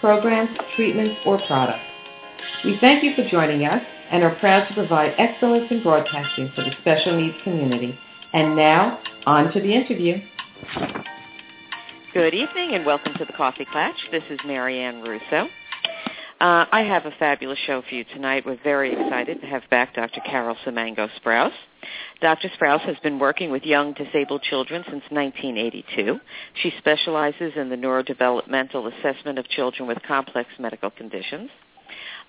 programs, treatments, or products. We thank you for joining us and are proud to provide excellence in broadcasting for the special needs community. And now, on to the interview. Good evening and welcome to the Coffee Klatch. This is Marianne Russo. Uh, I have a fabulous show for you tonight. We're very excited to have back Dr. Carole Samango Sprouse. Dr. Sprouse has been working with young disabled children since 1982. She specializes in the neurodevelopmental assessment of children with complex medical conditions.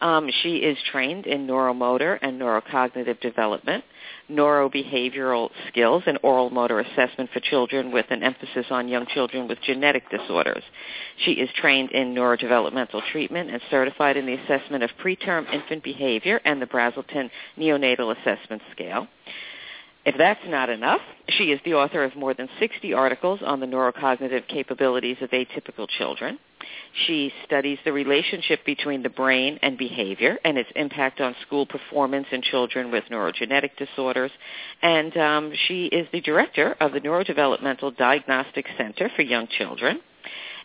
Um, she is trained in neuromotor and neurocognitive development, neurobehavioral skills, and oral motor assessment for children with an emphasis on young children with genetic disorders. She is trained in neurodevelopmental treatment and certified in the assessment of preterm infant behavior and the Brazelton Neonatal Assessment Scale. If that's not enough, she is the author of more than 60 articles on the neurocognitive capabilities of atypical children. She studies the relationship between the brain and behavior and its impact on school performance in children with neurogenetic disorders. And um, she is the director of the Neurodevelopmental Diagnostic Center for Young Children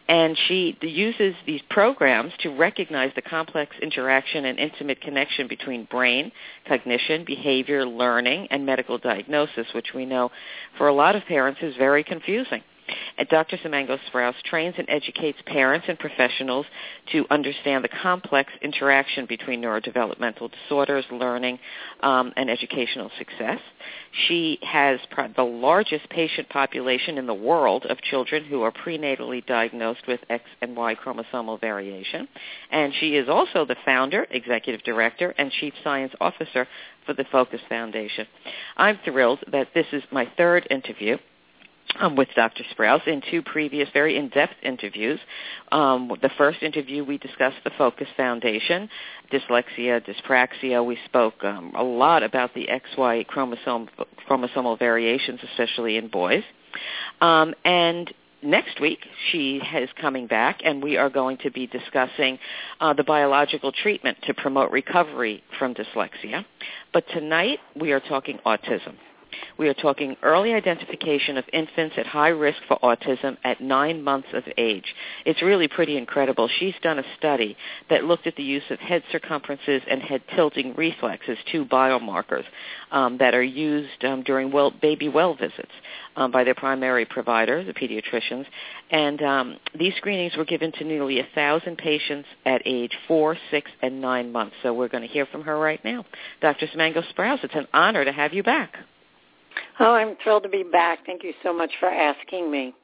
and she uses these programs to recognize the complex interaction and intimate connection between brain, cognition, behavior, learning, and medical diagnosis, which we know for a lot of parents is very confusing. And Dr. Samango Sprouse trains and educates parents and professionals to understand the complex interaction between neurodevelopmental disorders, learning, um, and educational success. She has the largest patient population in the world of children who are prenatally diagnosed with X and Y chromosomal variation. And she is also the founder, executive director, and chief science officer for the Focus Foundation. I'm thrilled that this is my third interview um, with Dr. Sprouse in two previous very in-depth interviews. Um, the first interview we discussed the Focus Foundation, dyslexia, dyspraxia. We spoke um, a lot about the XY chromosome, chromosomal variations, especially in boys. Um, and next week she is coming back and we are going to be discussing uh, the biological treatment to promote recovery from dyslexia. But tonight we are talking autism. We are talking early identification of infants at high risk for autism at nine months of age. It's really pretty incredible. She's done a study that looked at the use of head circumferences and head tilting reflexes, two biomarkers um, that are used um, during well, baby well visits um, by their primary provider, the pediatricians. And um, these screenings were given to nearly a thousand patients at age four, six, and nine months. So we're going to hear from her right now. Dr. Samango Sprouse, it's an honor to have you back. Oh, I'm thrilled to be back. Thank you so much for asking me.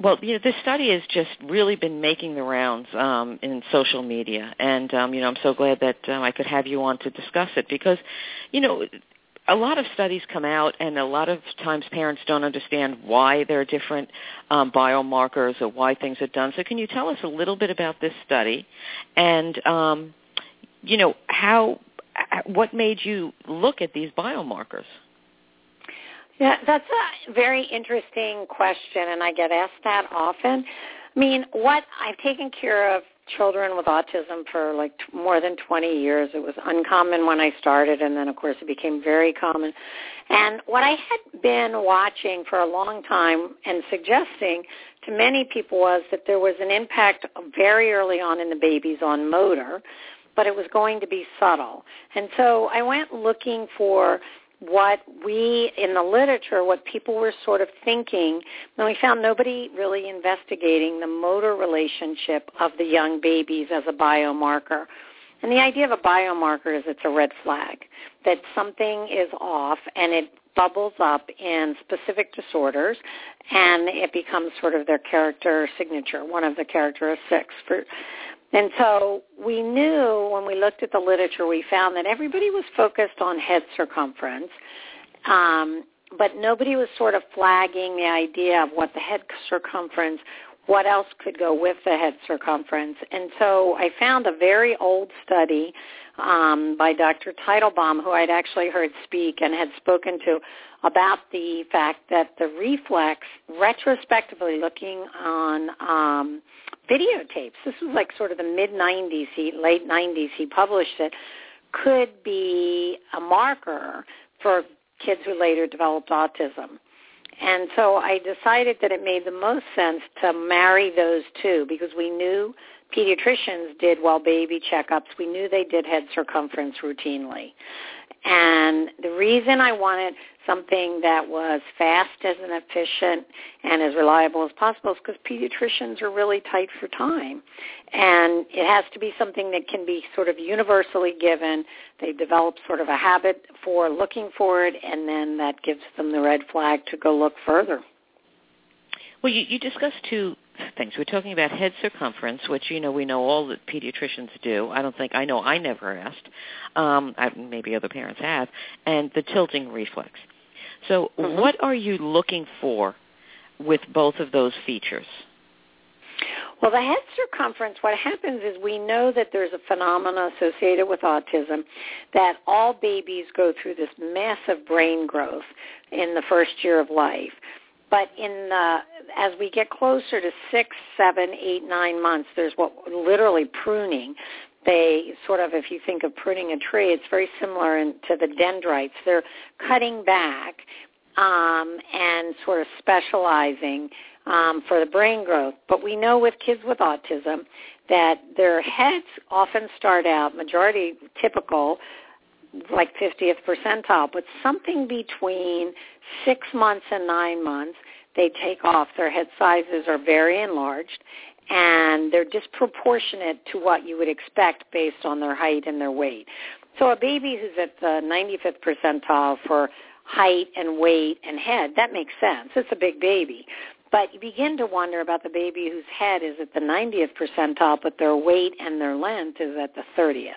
Well, you know, this study has just really been making the rounds um, in social media, and um, you know, I'm so glad that um, I could have you on to discuss it because, you know, a lot of studies come out, and a lot of times parents don't understand why there are different um, biomarkers or why things are done. So, can you tell us a little bit about this study, and um, you know, how, what made you look at these biomarkers? Yeah, that's a very interesting question, and I get asked that often. I mean, what I've taken care of children with autism for like t- more than 20 years. It was uncommon when I started, and then of course it became very common. And what I had been watching for a long time and suggesting to many people was that there was an impact very early on in the babies on motor, but it was going to be subtle. And so I went looking for what we in the literature, what people were sort of thinking, and we found nobody really investigating the motor relationship of the young babies as a biomarker. And the idea of a biomarker is it's a red flag, that something is off and it bubbles up in specific disorders and it becomes sort of their character signature, one of the characteristics. For, and so we knew when we looked at the literature, we found that everybody was focused on head circumference, um, but nobody was sort of flagging the idea of what the head circumference what else could go with the head circumference. And so I found a very old study um, by Dr. Teitelbaum, who I'd actually heard speak and had spoken to about the fact that the reflex, retrospectively looking on um, videotapes, this was like sort of the mid-90s, he, late 90s, he published it, could be a marker for kids who later developed autism. And so I decided that it made the most sense to marry those two because we knew pediatricians did well baby checkups. We knew they did head circumference routinely. And the reason I wanted something that was fast as and efficient and as reliable as possible is because pediatricians are really tight for time. And it has to be something that can be sort of universally given. They develop sort of a habit for looking for it, and then that gives them the red flag to go look further. Well, you, you discussed two things. We're talking about head circumference, which you know we know all that pediatricians do. I don't think I know I never asked. Um, I, maybe other parents have, and the tilting reflex. So, mm-hmm. what are you looking for with both of those features? Well, the head circumference, what happens is we know that there's a phenomenon associated with autism that all babies go through this massive brain growth in the first year of life. But in the, as we get closer to six, seven, eight, nine months, there's what literally pruning. They sort of, if you think of pruning a tree, it's very similar in, to the dendrites. They're cutting back um, and sort of specializing um, for the brain growth. But we know with kids with autism that their heads often start out, majority typical, like 50th percentile, but something between six months and nine months, they take off. Their head sizes are very enlarged, and they're disproportionate to what you would expect based on their height and their weight. So a baby who's at the 95th percentile for height and weight and head, that makes sense. It's a big baby. But you begin to wonder about the baby whose head is at the 90th percentile, but their weight and their length is at the 30th.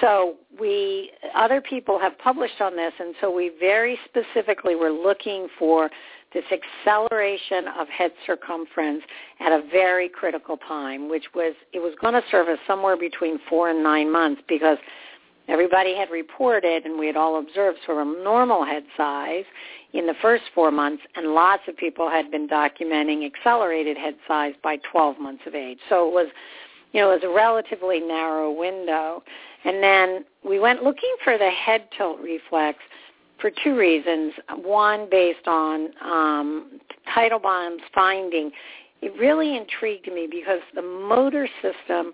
So we, other people have published on this, and so we very specifically were looking for this acceleration of head circumference at a very critical time, which was, it was going to serve us somewhere between four and nine months because everybody had reported and we had all observed sort of normal head size in the first four months, and lots of people had been documenting accelerated head size by 12 months of age. So it was, you know, it was a relatively narrow window. And then we went looking for the head tilt reflex for two reasons. One, based on um, Teitelbaum's finding, it really intrigued me because the motor system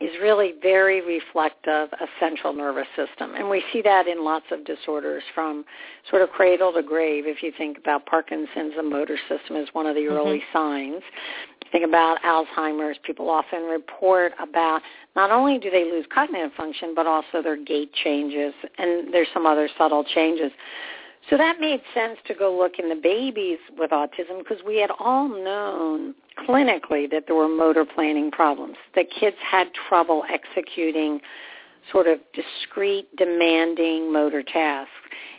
is really very reflective of central nervous system. And we see that in lots of disorders from sort of cradle to grave. If you think about Parkinson's, the motor system is one of the mm-hmm. early signs. Think about Alzheimer's. People often report about not only do they lose cognitive function, but also their gait changes, and there's some other subtle changes. So that made sense to go look in the babies with autism because we had all known clinically that there were motor planning problems. The kids had trouble executing sort of discrete, demanding motor tasks.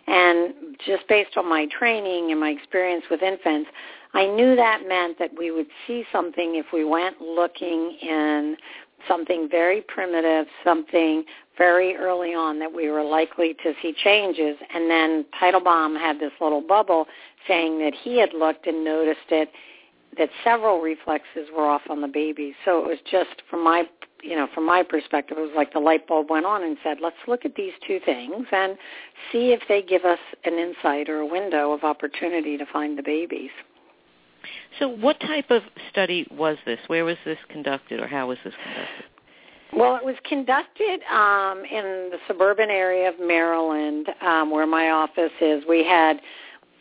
And just based on my training and my experience with infants, I knew that meant that we would see something if we went looking in something very primitive, something very early on that we were likely to see changes. And then Teitelbaum had this little bubble saying that he had looked and noticed it that several reflexes were off on the baby. So it was just from my you know, from my perspective, it was like the light bulb went on and said, let's look at these two things and see if they give us an insight or a window of opportunity to find the babies. So what type of study was this? Where was this conducted or how was this conducted? Well, it was conducted um, in the suburban area of Maryland, um, where my office is. We had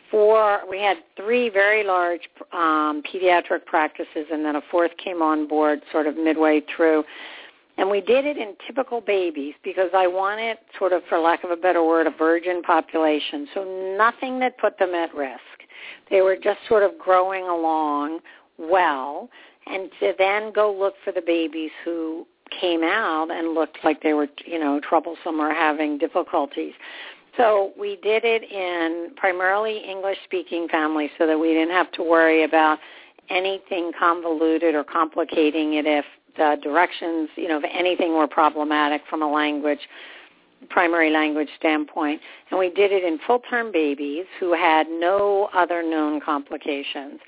four, we had three very large um, pediatric practices, and then a fourth came on board sort of midway through. And we did it in typical babies because I wanted, sort of, for lack of a better word, a virgin population. So nothing that put them at risk. They were just sort of growing along well, and to then go look for the babies who came out and looked like they were, you know, troublesome or having difficulties. So we did it in primarily English-speaking families so that we didn't have to worry about anything convoluted or complicating it if the directions, you know, if anything were problematic from a language primary language standpoint. And we did it in full-term babies who had no other known complications.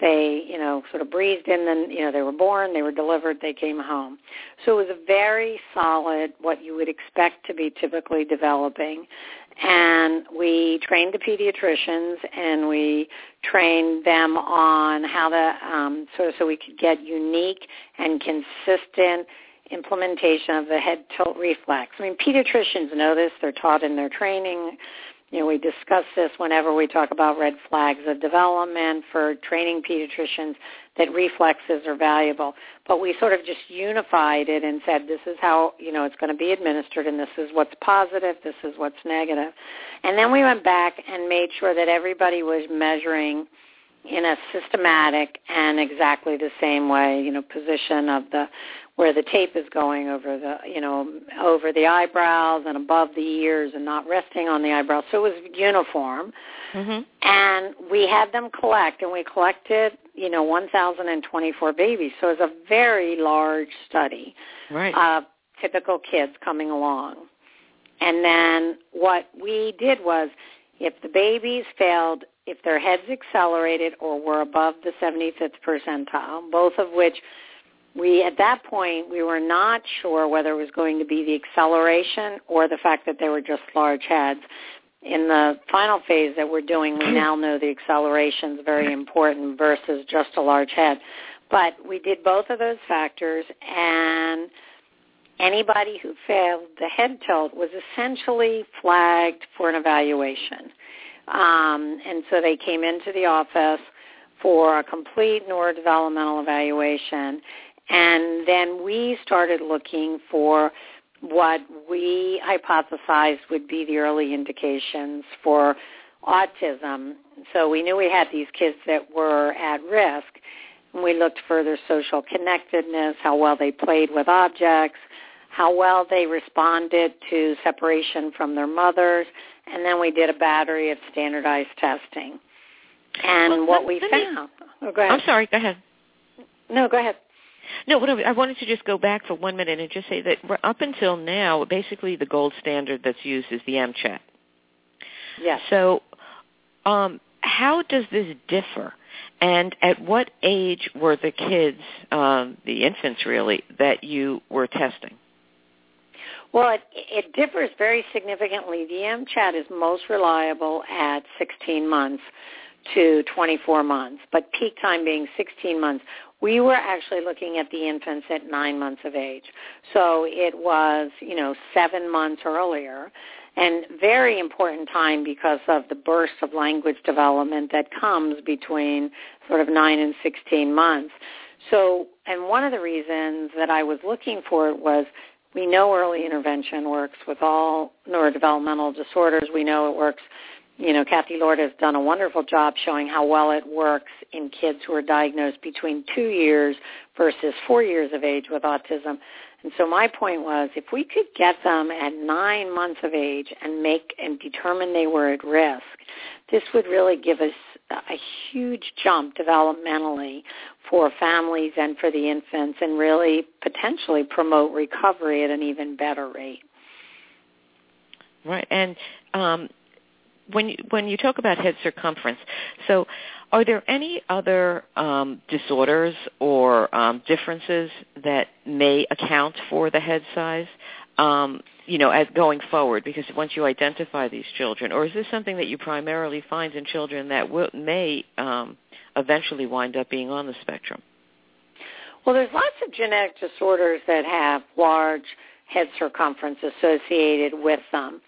They, you know, sort of breathed in, then, you know, they were born, they were delivered, they came home. So it was a very solid, what you would expect to be typically developing. And we trained the pediatricians and we trained them on how to, um, so, so we could get unique and consistent implementation of the head tilt reflex. I mean, pediatricians know this. They're taught in their training. You know, we discuss this whenever we talk about red flags of development for training pediatricians that reflexes are valuable. But we sort of just unified it and said this is how, you know, it's going to be administered and this is what's positive, this is what's negative. And then we went back and made sure that everybody was measuring in a systematic and exactly the same way, you know, position of the where the tape is going over the you know over the eyebrows and above the ears and not resting on the eyebrows. So it was uniform. Mm-hmm. and we had them collect and we collected you know 1024 babies. So it was a very large study right. of typical kids coming along. And then what we did was if the babies failed if their heads accelerated or were above the 75th percentile both of which we at that point we were not sure whether it was going to be the acceleration or the fact that they were just large heads. In the final phase that we're doing, we now know the acceleration is very important versus just a large head. But we did both of those factors, and anybody who failed the head tilt was essentially flagged for an evaluation. Um, and so they came into the office for a complete neurodevelopmental evaluation and then we started looking for what we hypothesized would be the early indications for autism. So we knew we had these kids that were at risk. And we looked for their social connectedness, how well they played with objects, how well they responded to separation from their mothers, and then we did a battery of standardized testing. And well, what we found... Me, oh, go ahead. I'm sorry, go ahead. No, go ahead. No, what I wanted to just go back for one minute and just say that up until now, basically the gold standard that's used is the MCHAT. Yes. So, um, how does this differ? And at what age were the kids, um, the infants really, that you were testing? Well, it, it differs very significantly. The MCHAT is most reliable at 16 months to 24 months, but peak time being 16 months. We were actually looking at the infants at nine months of age. So it was, you know, seven months earlier and very important time because of the burst of language development that comes between sort of 9 and 16 months. So, and one of the reasons that I was looking for it was we know early intervention works with all neurodevelopmental disorders. We know it works you know, Kathy Lord has done a wonderful job showing how well it works in kids who are diagnosed between two years versus four years of age with autism. And so my point was if we could get them at nine months of age and make and determine they were at risk, this would really give us a huge jump developmentally for families and for the infants and really potentially promote recovery at an even better rate. Right. And um, when you, when you talk about head circumference, so are there any other um, disorders or um, differences that may account for the head size? Um, you know, as going forward, because once you identify these children, or is this something that you primarily find in children that will, may um, eventually wind up being on the spectrum? Well, there's lots of genetic disorders that have large head circumference associated with them.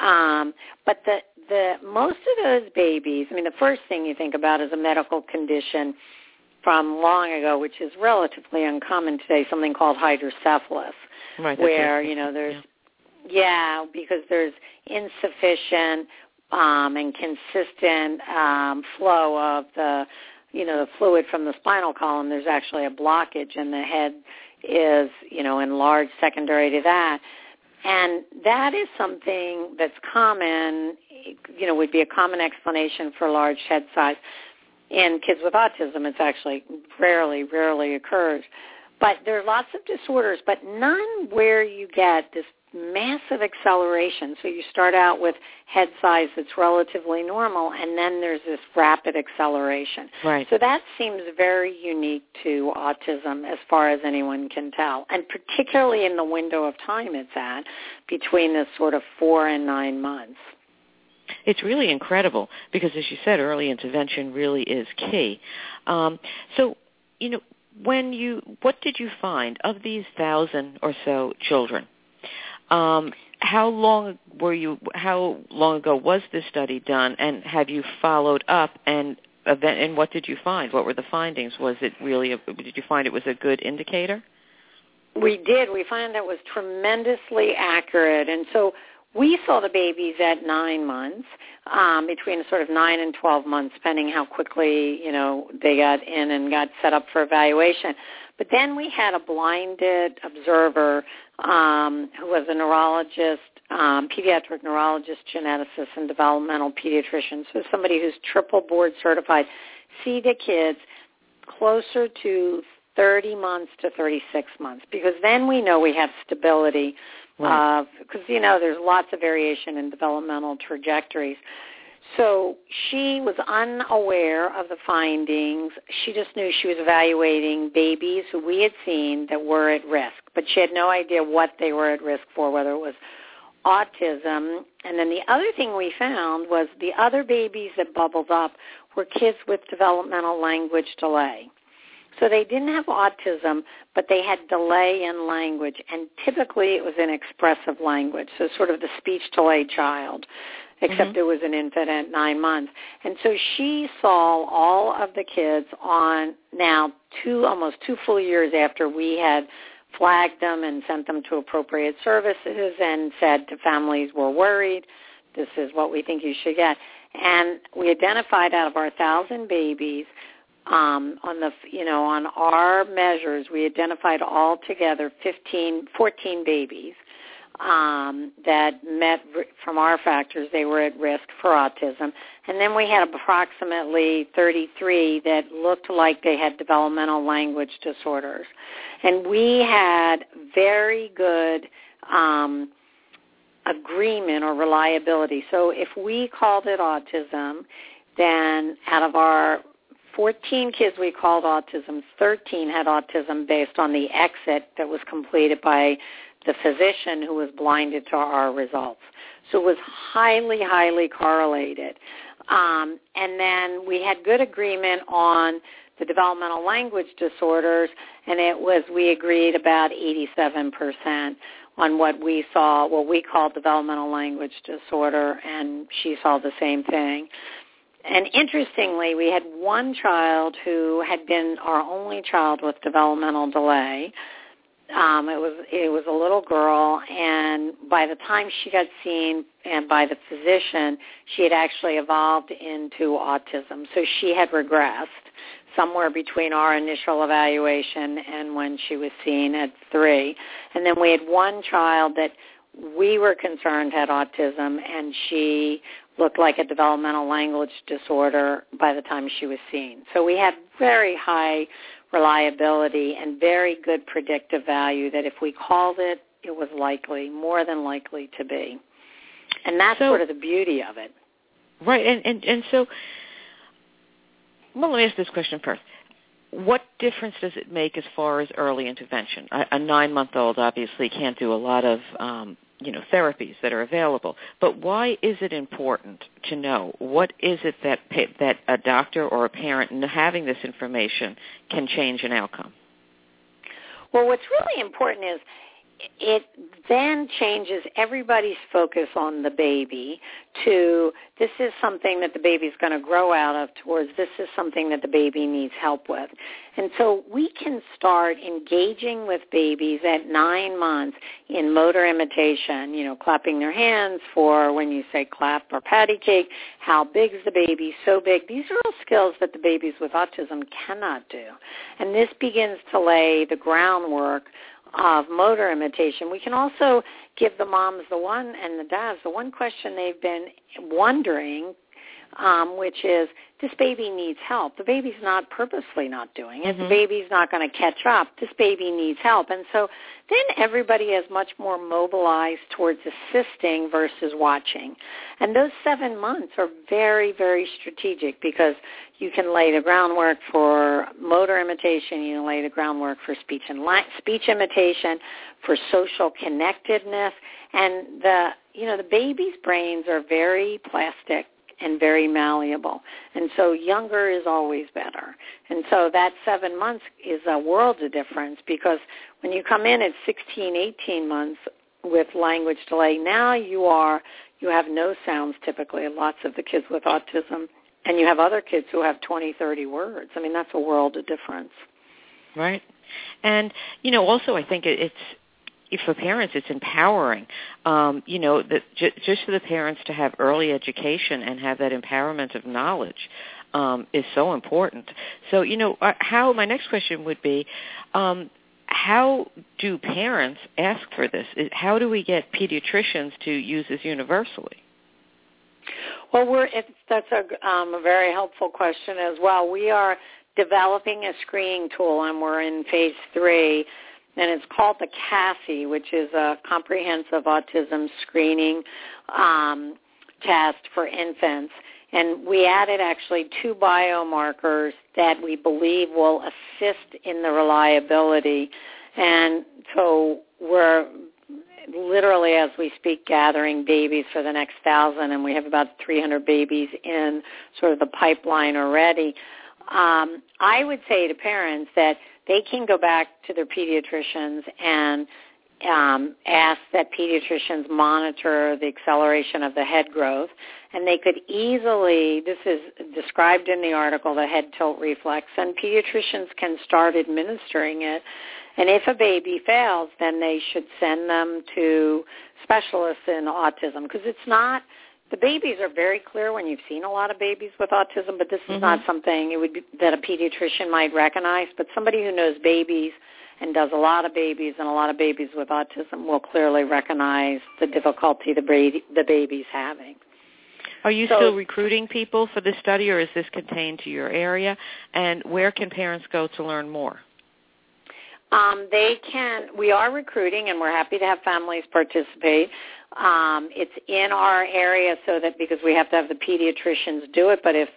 Um, but the the most of those babies, I mean, the first thing you think about is a medical condition from long ago, which is relatively uncommon today, something called hydrocephalus, right, where you know there's yeah. yeah, because there's insufficient um, and consistent um, flow of the you know the fluid from the spinal column. There's actually a blockage, and the head is you know enlarged secondary to that. And that is something that's common, you know, would be a common explanation for large head size. In kids with autism, it's actually rarely, rarely occurs. But there are lots of disorders, but none where you get this massive acceleration. So you start out with head size that's relatively normal, and then there's this rapid acceleration. Right. So that seems very unique to autism as far as anyone can tell, and particularly in the window of time it's at between this sort of four and nine months. It's really incredible because, as you said, early intervention really is key. Um, so, you know, when you, what did you find of these thousand or so children? Um, how long were you? How long ago was this study done, and have you followed up? And event, and what did you find? What were the findings? Was it really? A, did you find it was a good indicator? We did. We found that was tremendously accurate, and so we saw the babies at nine months, um, between sort of nine and twelve months, depending how quickly you know they got in and got set up for evaluation. But then we had a blinded observer um, who was a neurologist, um, pediatric neurologist, geneticist, and developmental pediatrician. So somebody who's triple board certified. See the kids closer to 30 months to 36 months because then we know we have stability right. Uh, because you know there's lots of variation in developmental trajectories. So she was unaware of the findings. She just knew she was evaluating babies who we had seen that were at risk, but she had no idea what they were at risk for, whether it was autism. And then the other thing we found was the other babies that bubbled up were kids with developmental language delay. So they didn't have autism, but they had delay in language, and typically it was in expressive language, so sort of the speech delay child except mm-hmm. it was an infant at nine months. And so she saw all of the kids on now two, almost two full years after we had flagged them and sent them to appropriate services and said to families, we're worried. This is what we think you should get. And we identified out of our thousand babies, um, on the, you know, on our measures, we identified altogether 15, 14 babies um, that met from our factors they were at risk for autism. And then we had approximately 33 that looked like they had developmental language disorders. And we had very good um, agreement or reliability. So if we called it autism, then out of our 14 kids we called autism, 13 had autism based on the exit that was completed by the physician who was blinded to our results. So it was highly, highly correlated. Um, and then we had good agreement on the developmental language disorders, and it was we agreed about 87% on what we saw, what we call developmental language disorder, and she saw the same thing. And interestingly, we had one child who had been our only child with developmental delay, um, it was it was a little girl, and by the time she got seen and by the physician, she had actually evolved into autism. So she had regressed somewhere between our initial evaluation and when she was seen at three. And then we had one child that we were concerned had autism, and she looked like a developmental language disorder by the time she was seen. So we had very high reliability and very good predictive value that if we called it, it was likely, more than likely to be. And that's so, sort of the beauty of it. Right, and, and, and so, well, let me ask this question first. What difference does it make as far as early intervention? A, a nine-month-old obviously can't do a lot of um, you know therapies that are available. But why is it important to know what is it that that a doctor or a parent having this information can change an outcome? Well, what's really important is it then changes everybody's focus on the baby to this is something that the baby's going to grow out of towards this is something that the baby needs help with. And so we can start engaging with babies at nine months in motor imitation, you know, clapping their hands for when you say clap or patty cake, how big is the baby, so big. These are all skills that the babies with autism cannot do. And this begins to lay the groundwork of motor imitation. We can also give the moms the one and the dads the one question they've been wondering, um, which is, this baby needs help. The baby's not purposely not doing it. Mm-hmm. The baby's not going to catch up. This baby needs help. And so then everybody is much more mobilized towards assisting versus watching. And those seven months are very, very strategic because you can lay the groundwork for motor imitation. You can lay the groundwork for speech and li- speech imitation, for social connectedness, and the you know the baby's brains are very plastic and very malleable. And so younger is always better. And so that seven months is a world of difference because when you come in at 16, 18 months with language delay, now you are, you have no sounds typically, lots of the kids with autism, and you have other kids who have 20, 30 words. I mean, that's a world of difference. Right. And, you know, also I think it's for parents, it's empowering. Um, you know, j- just for the parents to have early education and have that empowerment of knowledge um, is so important. So, you know, uh, how my next question would be, um, how do parents ask for this? How do we get pediatricians to use this universally? Well, we're that's a, um, a very helpful question as well. We are developing a screening tool, and we're in phase three and it's called the CASI, which is a comprehensive autism screening um, test for infants. And we added actually two biomarkers that we believe will assist in the reliability. And so we're literally, as we speak, gathering babies for the next thousand, and we have about 300 babies in sort of the pipeline already. Um, I would say to parents that they can go back to their pediatricians and um, ask that pediatricians monitor the acceleration of the head growth. And they could easily, this is described in the article, the head tilt reflex, and pediatricians can start administering it. And if a baby fails, then they should send them to specialists in autism because it's not the babies are very clear when you've seen a lot of babies with autism, but this is mm-hmm. not something it would be, that a pediatrician might recognize. But somebody who knows babies and does a lot of babies and a lot of babies with autism will clearly recognize the difficulty the, baby, the baby's having. Are you so, still recruiting people for this study, or is this contained to your area? And where can parents go to learn more? Um, they can. We are recruiting, and we're happy to have families participate. Um, it's in our area so that because we have to have the pediatricians do it, but if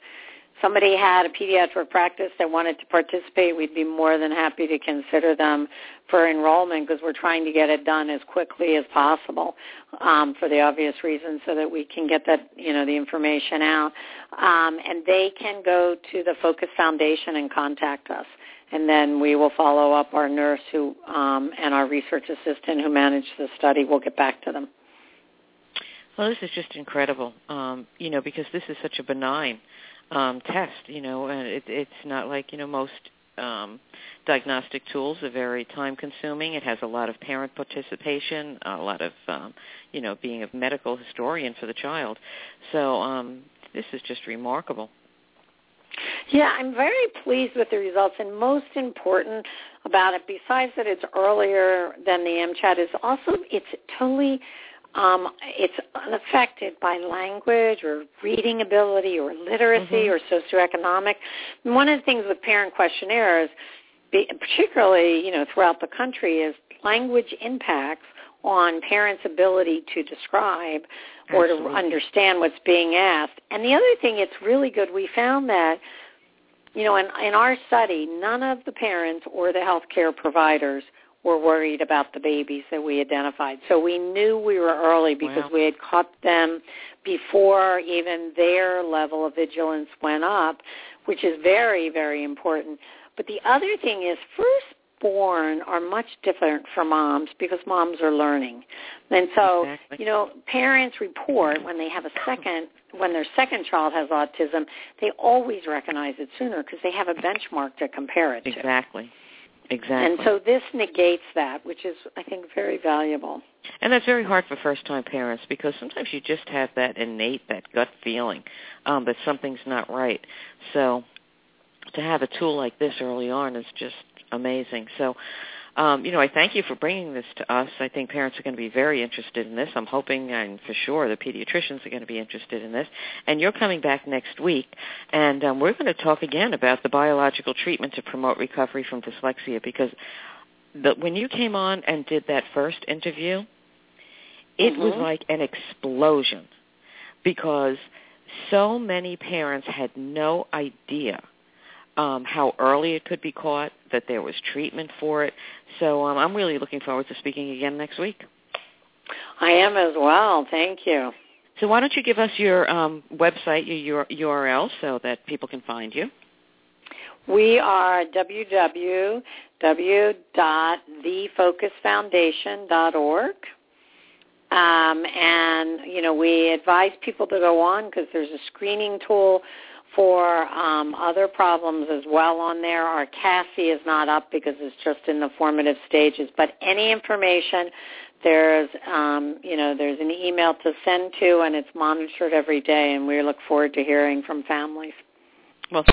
somebody had a pediatric practice that wanted to participate, we'd be more than happy to consider them for enrollment because we're trying to get it done as quickly as possible um, for the obvious reasons so that we can get that, you know, the information out. Um, and they can go to the Focus Foundation and contact us. And then we will follow up our nurse who um, and our research assistant who managed the study. We'll get back to them. Well, this is just incredible, um, you know, because this is such a benign um, test, you know, and it, it's not like, you know, most um, diagnostic tools are very time consuming. It has a lot of parent participation, a lot of, um, you know, being a medical historian for the child. So um, this is just remarkable. Yeah, I'm very pleased with the results, and most important about it, besides that it's earlier than the MCHAT, is also it's totally um, it's unaffected by language or reading ability or literacy mm-hmm. or socioeconomic. And one of the things with parent questionnaires, particularly you know throughout the country, is language impacts on parents' ability to describe or Absolutely. to understand what's being asked. And the other thing, it's really good. We found that you know in, in our study, none of the parents or the healthcare providers were worried about the babies that we identified. So we knew we were early because wow. we had caught them before even their level of vigilance went up, which is very, very important. But the other thing is first born are much different for moms because moms are learning. And so, exactly. you know, parents report when they have a second, when their second child has autism, they always recognize it sooner because they have a benchmark to compare it to. Exactly. Exactly. And so this negates that, which is, I think, very valuable. And that's very hard for first-time parents because sometimes you just have that innate, that gut feeling um, that something's not right. So to have a tool like this early on is just amazing. So um, you know, I thank you for bringing this to us. I think parents are going to be very interested in this. I'm hoping, and for sure, the pediatricians are going to be interested in this. And you're coming back next week, and um, we're going to talk again about the biological treatment to promote recovery from dyslexia because the, when you came on and did that first interview, it mm-hmm. was like an explosion because so many parents had no idea um, how early it could be caught, that there was treatment for it. So um, I'm really looking forward to speaking again next week. I am as well. Thank you. So why don't you give us your um, website, your URL, so that people can find you? We are www.thefocusfoundation.org. Um, and, you know, we advise people to go on because there's a screening tool for um, other problems as well on there. Our CASI is not up because it's just in the formative stages. But any information, there's um, you know there's an email to send to, and it's monitored every day. And we look forward to hearing from families. Well,